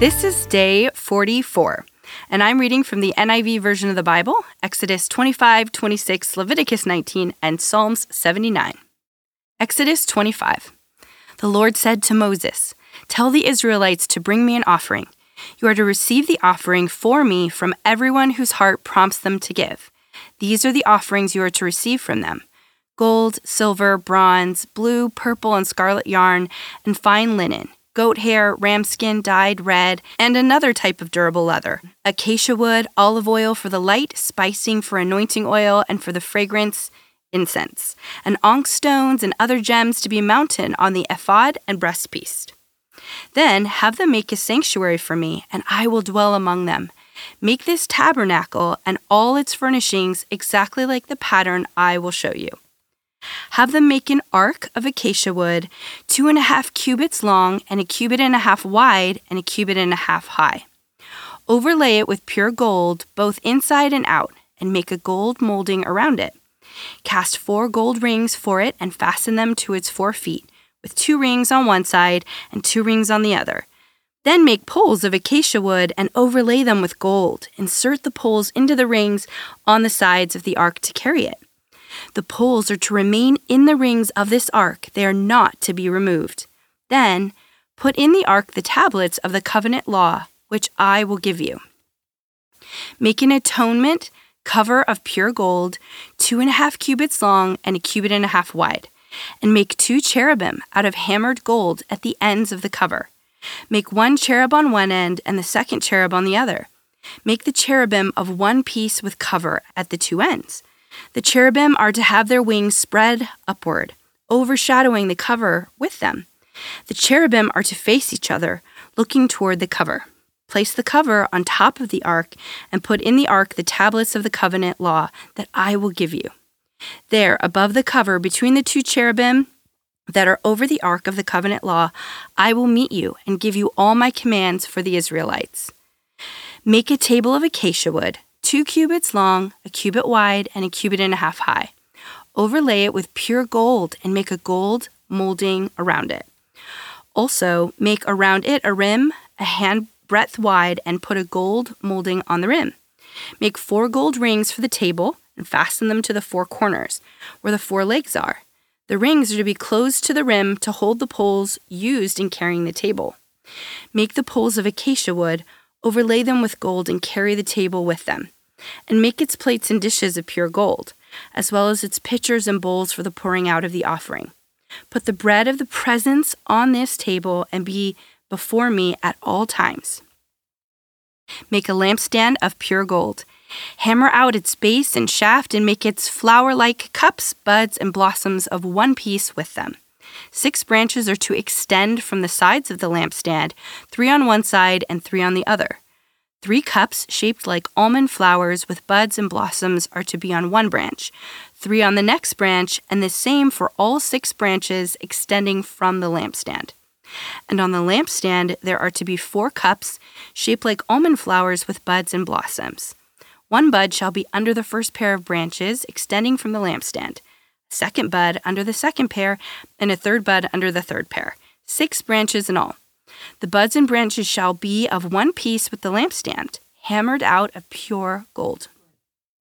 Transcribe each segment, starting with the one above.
This is day 44, and I'm reading from the NIV version of the Bible Exodus 25, 26, Leviticus 19, and Psalms 79. Exodus 25. The Lord said to Moses, Tell the Israelites to bring me an offering. You are to receive the offering for me from everyone whose heart prompts them to give. These are the offerings you are to receive from them gold, silver, bronze, blue, purple, and scarlet yarn, and fine linen goat hair, ram skin dyed red, and another type of durable leather. Acacia wood, olive oil for the light, spicing for anointing oil, and for the fragrance, incense. And onyx stones and other gems to be mounted on the ephod and breastpiece. Then have them make a sanctuary for me, and I will dwell among them. Make this tabernacle and all its furnishings exactly like the pattern I will show you. Have them make an ark of acacia wood, two and a half cubits long, and a cubit and a half wide, and a cubit and a half high. Overlay it with pure gold, both inside and out, and make a gold molding around it. Cast four gold rings for it and fasten them to its four feet, with two rings on one side and two rings on the other. Then make poles of acacia wood and overlay them with gold. Insert the poles into the rings on the sides of the ark to carry it. The poles are to remain in the rings of this ark, they are not to be removed. Then put in the ark the tablets of the covenant law, which I will give you. Make an atonement cover of pure gold, two and a half cubits long and a cubit and a half wide, and make two cherubim out of hammered gold at the ends of the cover. Make one cherub on one end and the second cherub on the other. Make the cherubim of one piece with cover at the two ends. The cherubim are to have their wings spread upward, overshadowing the cover with them. The cherubim are to face each other, looking toward the cover. Place the cover on top of the ark and put in the ark the tablets of the covenant law that I will give you. There, above the cover, between the two cherubim that are over the ark of the covenant law, I will meet you and give you all my commands for the Israelites. Make a table of acacia wood two cubits long, a cubit wide, and a cubit and a half high. Overlay it with pure gold and make a gold molding around it. Also, make around it a rim a hand breadth wide and put a gold molding on the rim. Make four gold rings for the table and fasten them to the four corners, where the four legs are. The rings are to be closed to the rim to hold the poles used in carrying the table. Make the poles of acacia wood overlay them with gold, and carry the table with them. And make its plates and dishes of pure gold, as well as its pitchers and bowls for the pouring out of the offering. Put the bread of the presence on this table and be before me at all times. Make a lampstand of pure gold. Hammer out its base and shaft and make its flower like cups, buds, and blossoms of one piece with them. Six branches are to extend from the sides of the lampstand, three on one side and three on the other. Three cups shaped like almond flowers with buds and blossoms are to be on one branch, three on the next branch, and the same for all six branches extending from the lampstand. And on the lampstand, there are to be four cups shaped like almond flowers with buds and blossoms. One bud shall be under the first pair of branches extending from the lampstand second bud under the second pair, and a third bud under the third pair. Six branches in all. The buds and branches shall be of one piece with the lampstand, hammered out of pure gold.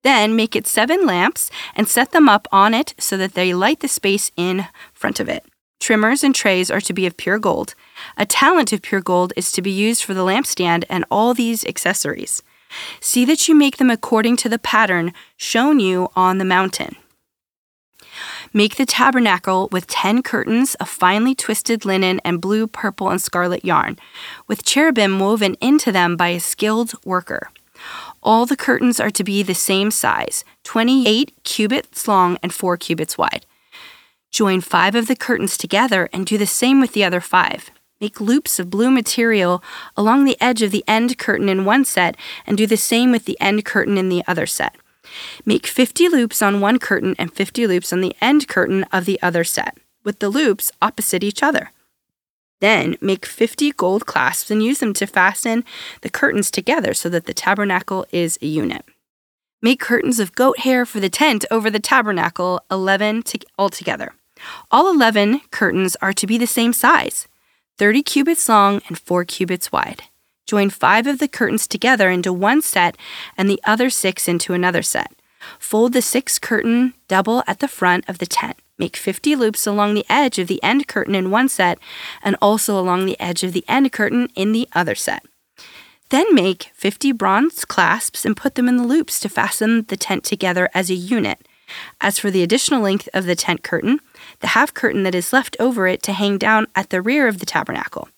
Then make it seven lamps and set them up on it so that they light the space in front of it. Trimmers and trays are to be of pure gold. A talent of pure gold is to be used for the lampstand and all these accessories. See that you make them according to the pattern shown you on the mountain. Make the tabernacle with ten curtains of finely twisted linen and blue, purple, and scarlet yarn, with cherubim woven into them by a skilled worker. All the curtains are to be the same size 28 cubits long and 4 cubits wide. Join five of the curtains together and do the same with the other five. Make loops of blue material along the edge of the end curtain in one set and do the same with the end curtain in the other set. Make 50 loops on one curtain and 50 loops on the end curtain of the other set, with the loops opposite each other. Then make 50 gold clasps and use them to fasten the curtains together so that the tabernacle is a unit. Make curtains of goat hair for the tent over the tabernacle, 11 to- altogether. All 11 curtains are to be the same size 30 cubits long and 4 cubits wide. Join five of the curtains together into one set and the other six into another set. Fold the sixth curtain double at the front of the tent. Make 50 loops along the edge of the end curtain in one set and also along the edge of the end curtain in the other set. Then make 50 bronze clasps and put them in the loops to fasten the tent together as a unit. As for the additional length of the tent curtain, the half curtain that is left over it to hang down at the rear of the tabernacle.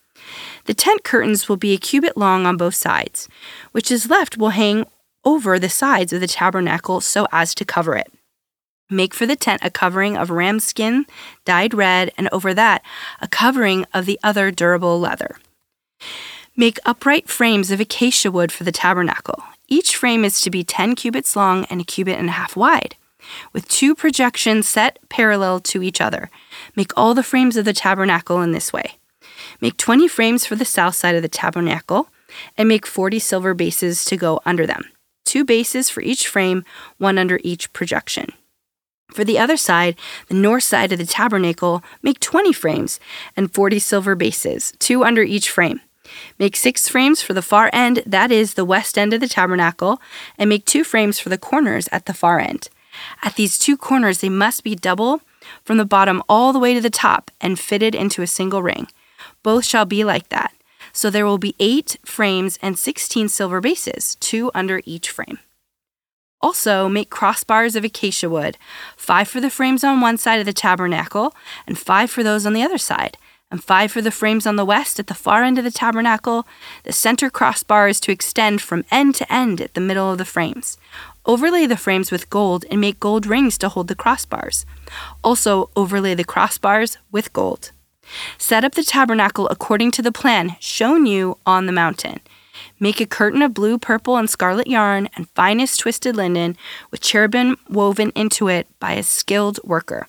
The tent curtains will be a cubit long on both sides, which is left will hang over the sides of the tabernacle so as to cover it. Make for the tent a covering of ram skin dyed red, and over that, a covering of the other durable leather. Make upright frames of acacia wood for the tabernacle. Each frame is to be 10 cubits long and a cubit and a half wide, with two projections set parallel to each other. Make all the frames of the tabernacle in this way. Make 20 frames for the south side of the tabernacle, and make 40 silver bases to go under them. Two bases for each frame, one under each projection. For the other side, the north side of the tabernacle, make 20 frames and 40 silver bases, two under each frame. Make six frames for the far end, that is, the west end of the tabernacle, and make two frames for the corners at the far end. At these two corners, they must be double from the bottom all the way to the top and fitted into a single ring. Both shall be like that. So there will be eight frames and 16 silver bases, two under each frame. Also, make crossbars of acacia wood, five for the frames on one side of the tabernacle, and five for those on the other side and five for the frames on the west at the far end of the tabernacle. The center crossbar is to extend from end to end at the middle of the frames. Overlay the frames with gold and make gold rings to hold the crossbars. Also, overlay the crossbars with gold. Set up the tabernacle according to the plan shown you on the mountain. Make a curtain of blue, purple, and scarlet yarn and finest twisted linen with cherubim woven into it by a skilled worker.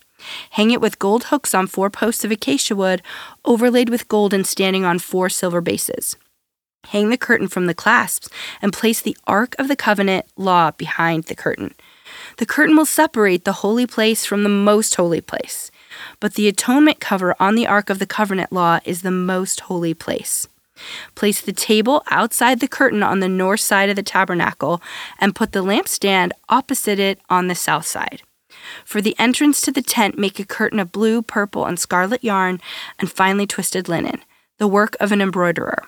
Hang it with gold hooks on four posts of acacia wood, overlaid with gold and standing on four silver bases. Hang the curtain from the clasps and place the Ark of the Covenant law behind the curtain. The curtain will separate the holy place from the most holy place, but the atonement cover on the Ark of the Covenant law is the most holy place. Place the table outside the curtain on the north side of the tabernacle and put the lampstand opposite it on the south side. For the entrance to the tent, make a curtain of blue, purple, and scarlet yarn and finely twisted linen, the work of an embroiderer.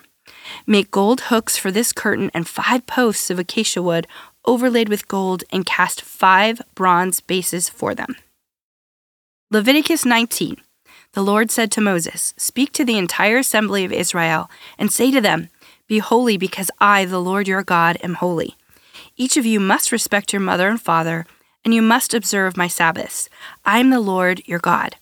Make gold hooks for this curtain and five posts of acacia wood overlaid with gold, and cast five bronze bases for them. Leviticus 19. The Lord said to Moses, Speak to the entire assembly of Israel, and say to them, Be holy, because I, the Lord your God, am holy. Each of you must respect your mother and father and you must observe my Sabbaths. I am the Lord your God.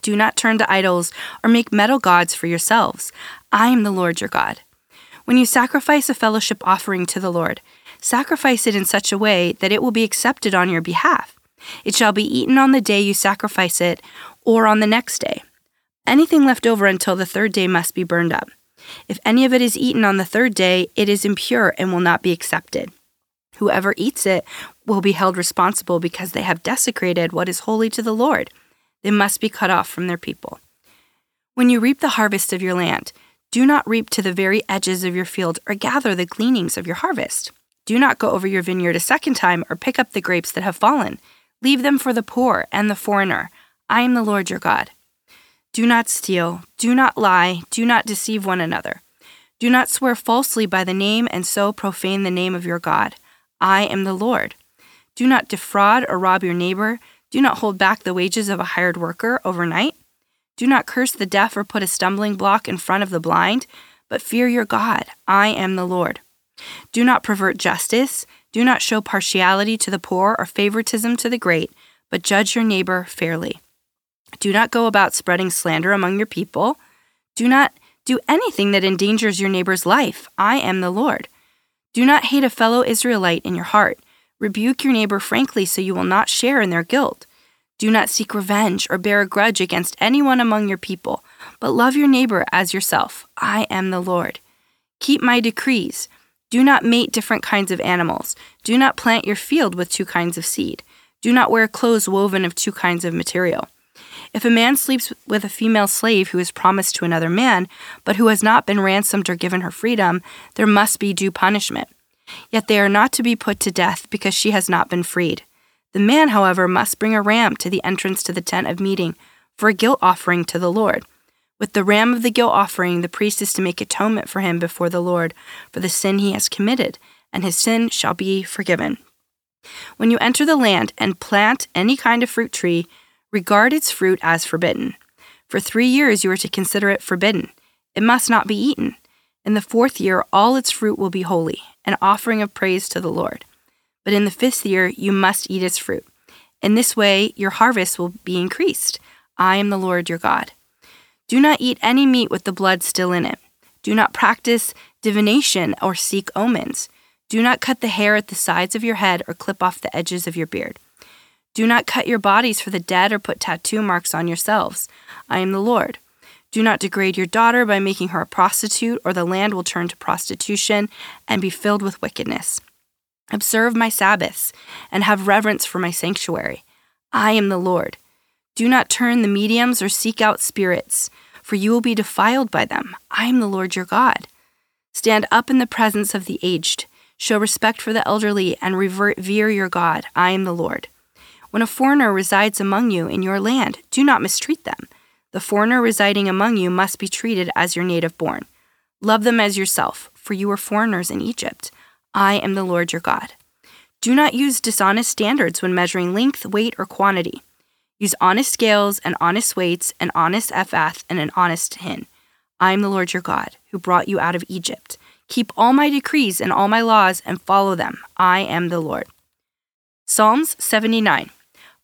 Do not turn to idols or make metal gods for yourselves. I am the Lord your God. When you sacrifice a fellowship offering to the Lord, sacrifice it in such a way that it will be accepted on your behalf. It shall be eaten on the day you sacrifice it or on the next day. Anything left over until the third day must be burned up. If any of it is eaten on the third day, it is impure and will not be accepted. Whoever eats it will be held responsible because they have desecrated what is holy to the Lord. They must be cut off from their people. When you reap the harvest of your land, do not reap to the very edges of your field or gather the gleanings of your harvest. Do not go over your vineyard a second time or pick up the grapes that have fallen. Leave them for the poor and the foreigner. I am the Lord your God. Do not steal, do not lie, do not deceive one another. Do not swear falsely by the name and so profane the name of your God. I am the Lord. Do not defraud or rob your neighbor. Do not hold back the wages of a hired worker overnight. Do not curse the deaf or put a stumbling block in front of the blind, but fear your God. I am the Lord. Do not pervert justice. Do not show partiality to the poor or favoritism to the great, but judge your neighbor fairly. Do not go about spreading slander among your people. Do not do anything that endangers your neighbor's life. I am the Lord. Do not hate a fellow Israelite in your heart. Rebuke your neighbor frankly so you will not share in their guilt. Do not seek revenge or bear a grudge against anyone among your people, but love your neighbor as yourself. I am the Lord. Keep my decrees. Do not mate different kinds of animals. Do not plant your field with two kinds of seed. Do not wear clothes woven of two kinds of material. If a man sleeps with a female slave who is promised to another man, but who has not been ransomed or given her freedom, there must be due punishment. Yet they are not to be put to death because she has not been freed. The man, however, must bring a ram to the entrance to the tent of meeting for a guilt offering to the Lord. With the ram of the guilt offering, the priest is to make atonement for him before the Lord for the sin he has committed, and his sin shall be forgiven. When you enter the land and plant any kind of fruit tree, regard its fruit as forbidden. For three years you are to consider it forbidden. It must not be eaten. In the fourth year, all its fruit will be holy, an offering of praise to the Lord. But in the fifth year, you must eat its fruit. In this way, your harvest will be increased. I am the Lord your God. Do not eat any meat with the blood still in it. Do not practice divination or seek omens. Do not cut the hair at the sides of your head or clip off the edges of your beard. Do not cut your bodies for the dead or put tattoo marks on yourselves. I am the Lord. Do not degrade your daughter by making her a prostitute, or the land will turn to prostitution and be filled with wickedness. Observe my Sabbaths and have reverence for my sanctuary. I am the Lord. Do not turn the mediums or seek out spirits, for you will be defiled by them. I am the Lord your God. Stand up in the presence of the aged Show respect for the elderly and revere your God. I am the Lord. When a foreigner resides among you in your land, do not mistreat them. The foreigner residing among you must be treated as your native born. Love them as yourself, for you were foreigners in Egypt. I am the Lord your God. Do not use dishonest standards when measuring length, weight, or quantity. Use honest scales and honest weights, an honest ephah and an honest hin. I am the Lord your God, who brought you out of Egypt. Keep all my decrees and all my laws and follow them. I am the Lord. Psalms 79.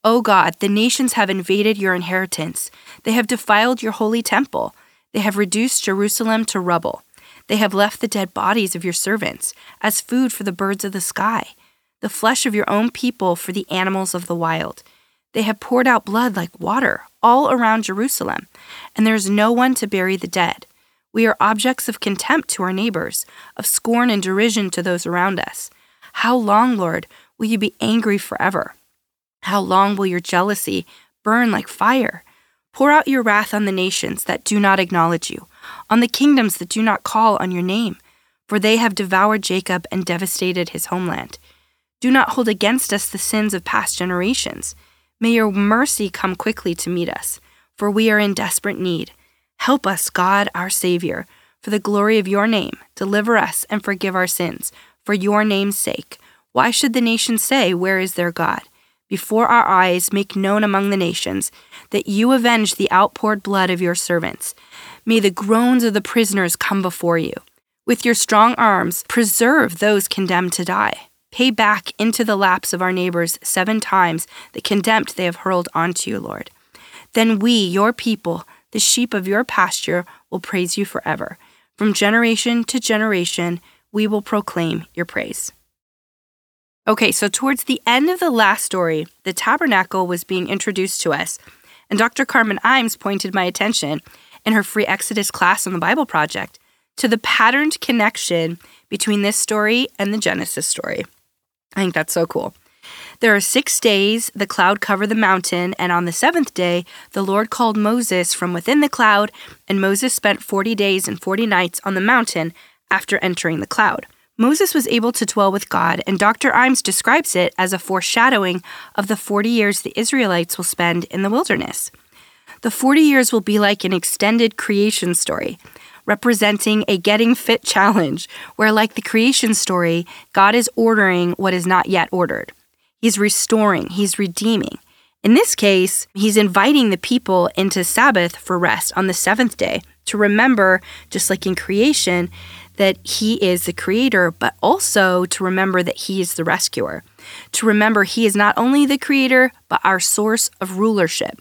O God, the nations have invaded your inheritance. They have defiled your holy temple. They have reduced Jerusalem to rubble. They have left the dead bodies of your servants as food for the birds of the sky, the flesh of your own people for the animals of the wild. They have poured out blood like water all around Jerusalem, and there is no one to bury the dead. We are objects of contempt to our neighbors, of scorn and derision to those around us. How long, Lord, will you be angry forever? How long will your jealousy burn like fire? Pour out your wrath on the nations that do not acknowledge you, on the kingdoms that do not call on your name, for they have devoured Jacob and devastated his homeland. Do not hold against us the sins of past generations. May your mercy come quickly to meet us, for we are in desperate need. Help us, God, our Savior, for the glory of your name. Deliver us and forgive our sins, for your name's sake. Why should the nations say, Where is their God? Before our eyes, make known among the nations that you avenge the outpoured blood of your servants. May the groans of the prisoners come before you. With your strong arms, preserve those condemned to die. Pay back into the laps of our neighbors seven times the contempt they have hurled onto you, Lord. Then we, your people, the sheep of your pasture will praise you forever. From generation to generation, we will proclaim your praise. Okay, so towards the end of the last story, the tabernacle was being introduced to us, and Dr. Carmen Imes pointed my attention in her free Exodus class on the Bible Project to the patterned connection between this story and the Genesis story. I think that's so cool. There are six days the cloud covered the mountain, and on the seventh day the Lord called Moses from within the cloud, and Moses spent forty days and forty nights on the mountain after entering the cloud. Moses was able to dwell with God, and Dr. Imes describes it as a foreshadowing of the 40 years the Israelites will spend in the wilderness. The 40 years will be like an extended creation story, representing a getting fit challenge, where, like the creation story, God is ordering what is not yet ordered. He's restoring, he's redeeming. In this case, he's inviting the people into Sabbath for rest on the seventh day to remember, just like in creation, that he is the creator, but also to remember that he is the rescuer. To remember he is not only the creator, but our source of rulership.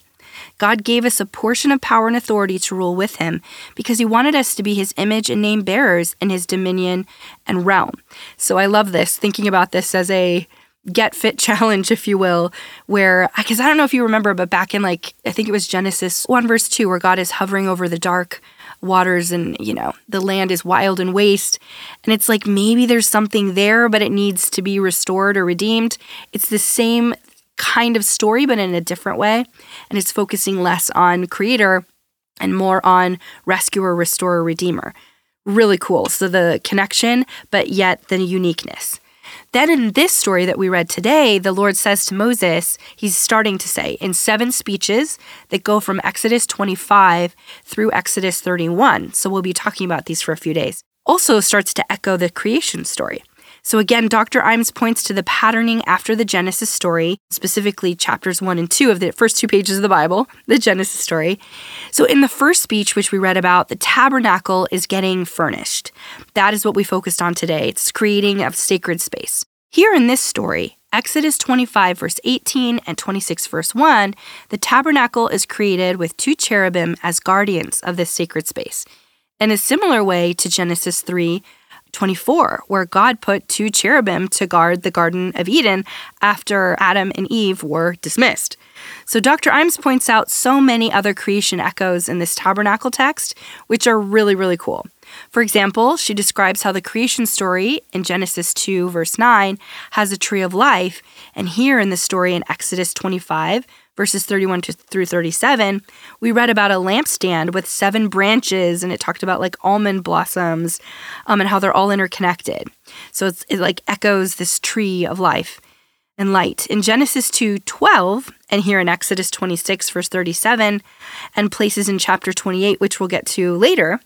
God gave us a portion of power and authority to rule with him because he wanted us to be his image and name bearers in his dominion and realm. So I love this, thinking about this as a get fit challenge, if you will, where, because I don't know if you remember, but back in like, I think it was Genesis 1, verse 2, where God is hovering over the dark waters and, you know, the land is wild and waste. And it's like maybe there's something there, but it needs to be restored or redeemed. It's the same kind of story, but in a different way. And it's focusing less on creator and more on rescuer, restorer, redeemer. Really cool. So the connection, but yet the uniqueness. Then in this story that we read today, the Lord says to Moses, he's starting to say in seven speeches that go from Exodus 25 through Exodus 31. So we'll be talking about these for a few days. Also starts to echo the creation story. So again, Dr. Imes points to the patterning after the Genesis story, specifically chapters 1 and 2 of the first two pages of the Bible, the Genesis story. So in the first speech, which we read about, the tabernacle is getting furnished. That is what we focused on today. It's creating of sacred space. Here in this story, Exodus 25, verse 18 and 26, verse 1, the tabernacle is created with two cherubim as guardians of this sacred space. In a similar way to Genesis 3, 24, where God put two cherubim to guard the Garden of Eden after Adam and Eve were dismissed. So Dr. Imes points out so many other creation echoes in this tabernacle text, which are really, really cool. For example, she describes how the creation story in Genesis 2, verse 9, has a tree of life, and here in the story in Exodus 25, verses 31 to, through 37, we read about a lampstand with seven branches, and it talked about like almond blossoms um, and how they're all interconnected. So it's, it like echoes this tree of life and light. In Genesis 2 12, and here in Exodus 26, verse 37, and places in chapter 28, which we'll get to later,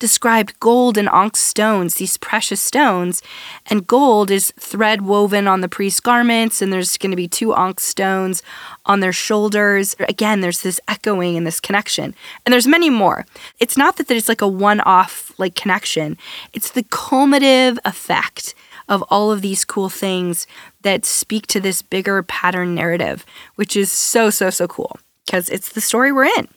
described gold and onyx stones, these precious stones. And gold is thread woven on the priest's garments, and there's going to be two onyx stones on their shoulders. Again, there's this echoing and this connection. And there's many more. It's not that it's like a one off like connection, it's the cumulative effect of all of these cool things that speak to this bigger pattern narrative, which is so, so, so cool because it's the story we're in.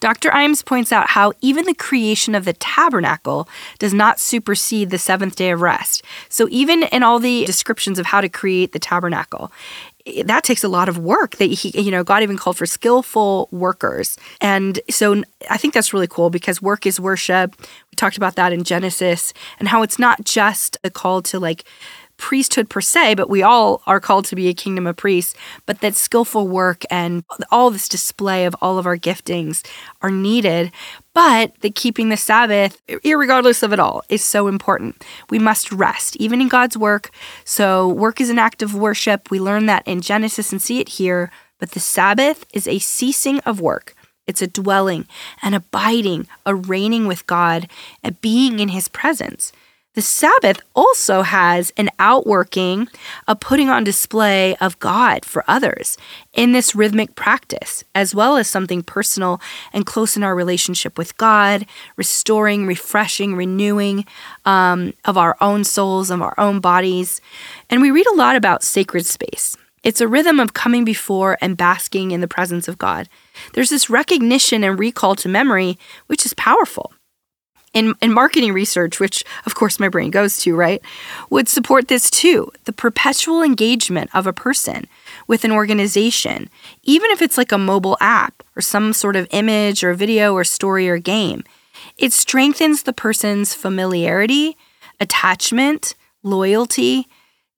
Dr. Imes points out how even the creation of the tabernacle does not supersede the seventh day of rest. So, even in all the descriptions of how to create the tabernacle, that takes a lot of work that he you know god even called for skillful workers. And so i think that's really cool because work is worship. We talked about that in genesis and how it's not just a call to like priesthood per se, but we all are called to be a kingdom of priests. But that skillful work and all this display of all of our giftings are needed. But that keeping the Sabbath, regardless of it all, is so important. We must rest, even in God's work. So, work is an act of worship. We learn that in Genesis and see it here. But the Sabbath is a ceasing of work. It's a dwelling, an abiding, a reigning with God, a being in His presence. The Sabbath also has an outworking, a putting on display of God for others in this rhythmic practice, as well as something personal and close in our relationship with God, restoring, refreshing, renewing um, of our own souls, of our own bodies. And we read a lot about sacred space. It's a rhythm of coming before and basking in the presence of God. There's this recognition and recall to memory, which is powerful in, in marketing research, which of course my brain goes to, right, would support this too. The perpetual engagement of a person with an organization, even if it's like a mobile app or some sort of image or video or story or game, it strengthens the person's familiarity, attachment, loyalty.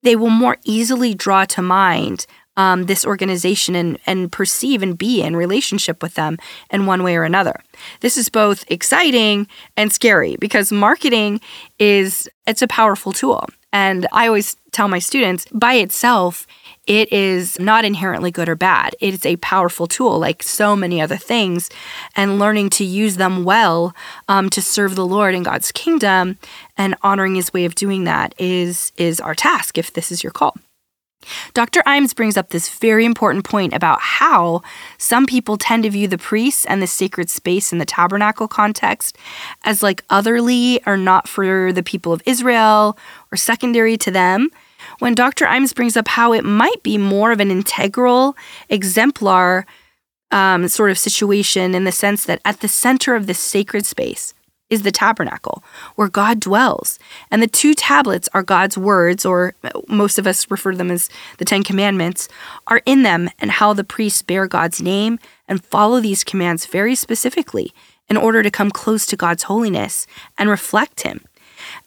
They will more easily draw to mind um, this organization and, and perceive and be in relationship with them in one way or another. This is both exciting and scary because marketing is it's a powerful tool. And I always tell my students by itself, it is not inherently good or bad. It is a powerful tool, like so many other things, and learning to use them well um, to serve the Lord in God's kingdom and honoring His way of doing that is is our task. If this is your call. Dr. Imes brings up this very important point about how some people tend to view the priests and the sacred space in the tabernacle context as like otherly or not for the people of Israel or secondary to them. When Dr. Imes brings up how it might be more of an integral exemplar um, sort of situation in the sense that at the center of this sacred space is the tabernacle where God dwells. And the two tablets are God's words, or most of us refer to them as the Ten Commandments, are in them, and how the priests bear God's name and follow these commands very specifically in order to come close to God's holiness and reflect Him.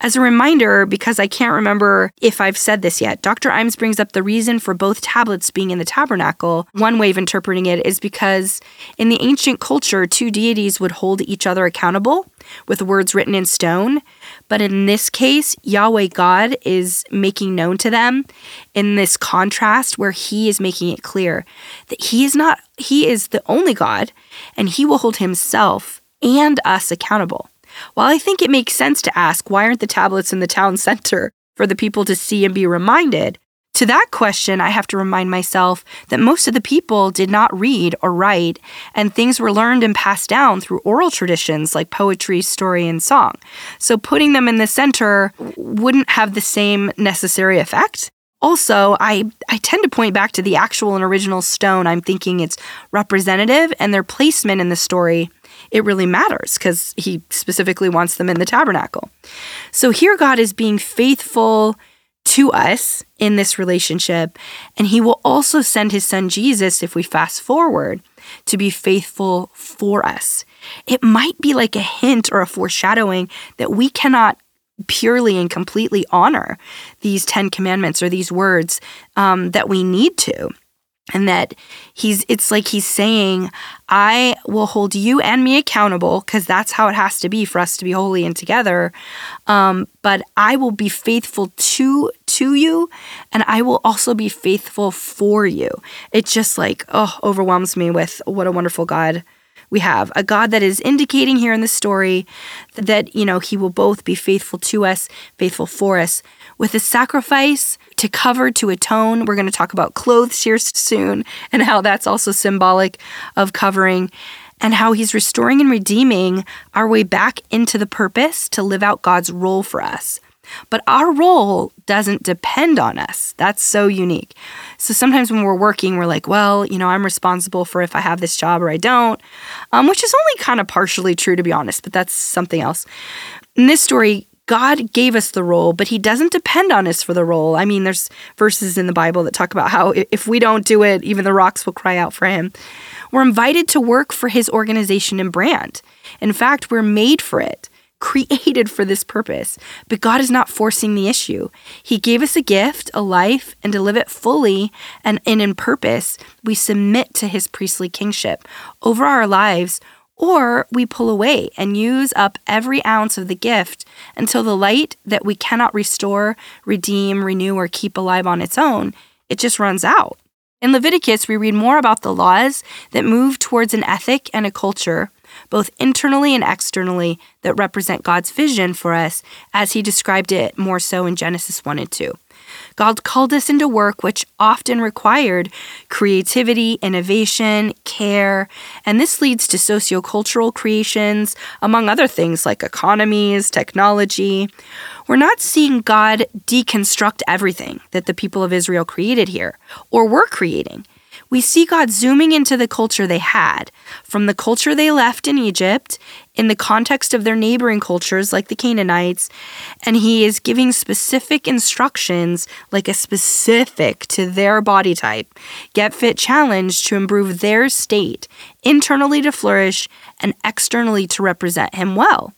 As a reminder, because I can't remember if I've said this yet, Dr. Imes brings up the reason for both tablets being in the tabernacle. One way of interpreting it is because in the ancient culture, two deities would hold each other accountable with words written in stone. But in this case, Yahweh God is making known to them in this contrast where he is making it clear that he is not, he is the only God and he will hold himself and us accountable. While I think it makes sense to ask why aren't the tablets in the town center for the people to see and be reminded, to that question, I have to remind myself that most of the people did not read or write, and things were learned and passed down through oral traditions like poetry, story, and song. So putting them in the center wouldn't have the same necessary effect. Also, I, I tend to point back to the actual and original stone. I'm thinking it's representative, and their placement in the story it really matters because he specifically wants them in the tabernacle. So here God is being faithful to us in this relationship, and he will also send his son Jesus, if we fast forward, to be faithful for us. It might be like a hint or a foreshadowing that we cannot purely and completely honor these 10 commandments or these words um, that we need to and that he's it's like he's saying i will hold you and me accountable because that's how it has to be for us to be holy and together. Um, but i will be faithful to to you and i will also be faithful for you. It just like oh overwhelms me with what a wonderful god we have a God that is indicating here in the story that, you know, he will both be faithful to us, faithful for us, with a sacrifice to cover, to atone. We're going to talk about clothes here soon and how that's also symbolic of covering and how he's restoring and redeeming our way back into the purpose to live out God's role for us. But our role doesn't depend on us. That's so unique. So sometimes when we're working, we're like, well, you know, I'm responsible for if I have this job or I don't, um, which is only kind of partially true, to be honest, but that's something else. In this story, God gave us the role, but He doesn't depend on us for the role. I mean, there's verses in the Bible that talk about how if we don't do it, even the rocks will cry out for Him. We're invited to work for His organization and brand. In fact, we're made for it, created for this purpose. But God is not forcing the issue. He gave us a gift, a life, and to live it fully and, and in purpose, we submit to His priestly kingship over our lives or we pull away and use up every ounce of the gift until the light that we cannot restore, redeem, renew, or keep alive on its own, it just runs out. In Leviticus, we read more about the laws that move towards an ethic and a culture, both internally and externally, that represent God's vision for us as he described it more so in Genesis 1 and 2. God called us into work which often required creativity, innovation, care, and this leads to sociocultural creations, among other things like economies, technology. We're not seeing God deconstruct everything that the people of Israel created here or were creating we see God zooming into the culture they had, from the culture they left in Egypt, in the context of their neighboring cultures like the Canaanites, and He is giving specific instructions, like a specific to their body type, get fit challenge to improve their state, internally to flourish, and externally to represent Him well.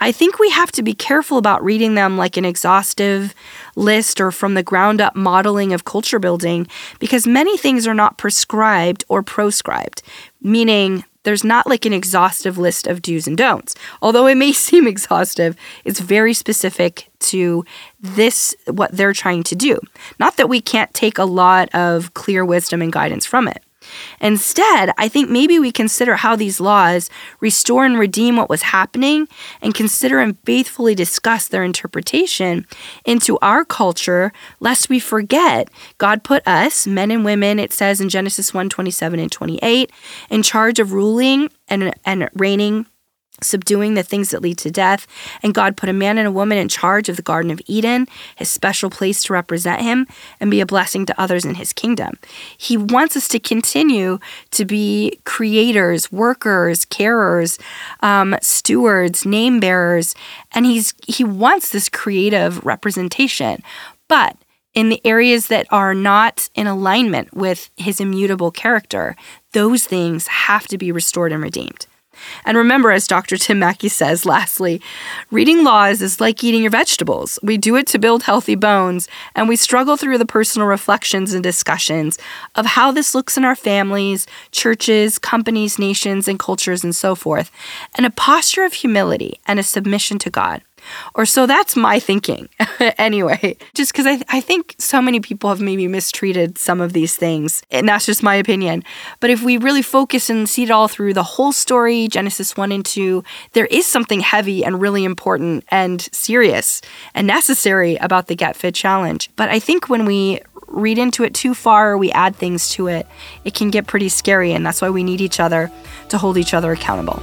I think we have to be careful about reading them like an exhaustive list or from the ground up modeling of culture building because many things are not prescribed or proscribed, meaning there's not like an exhaustive list of do's and don'ts. Although it may seem exhaustive, it's very specific to this, what they're trying to do. Not that we can't take a lot of clear wisdom and guidance from it. Instead, I think maybe we consider how these laws restore and redeem what was happening and consider and faithfully discuss their interpretation into our culture, lest we forget God put us, men and women, it says in Genesis 1 27 and 28, in charge of ruling and, and reigning subduing the things that lead to death. And God put a man and a woman in charge of the Garden of Eden, his special place to represent him and be a blessing to others in his kingdom. He wants us to continue to be creators, workers, carers, um, stewards, name bearers, and he's he wants this creative representation. But in the areas that are not in alignment with his immutable character, those things have to be restored and redeemed. And remember, as Dr. Tim Mackie says, lastly, reading laws is like eating your vegetables. We do it to build healthy bones, and we struggle through the personal reflections and discussions of how this looks in our families, churches, companies, nations, and cultures, and so forth, and a posture of humility and a submission to God. Or so that's my thinking anyway. Just because I, I think so many people have maybe mistreated some of these things, and that's just my opinion. But if we really focus and see it all through the whole story, Genesis 1 and 2, there is something heavy and really important and serious and necessary about the Get Fit Challenge. But I think when we read into it too far or we add things to it, it can get pretty scary, and that's why we need each other to hold each other accountable.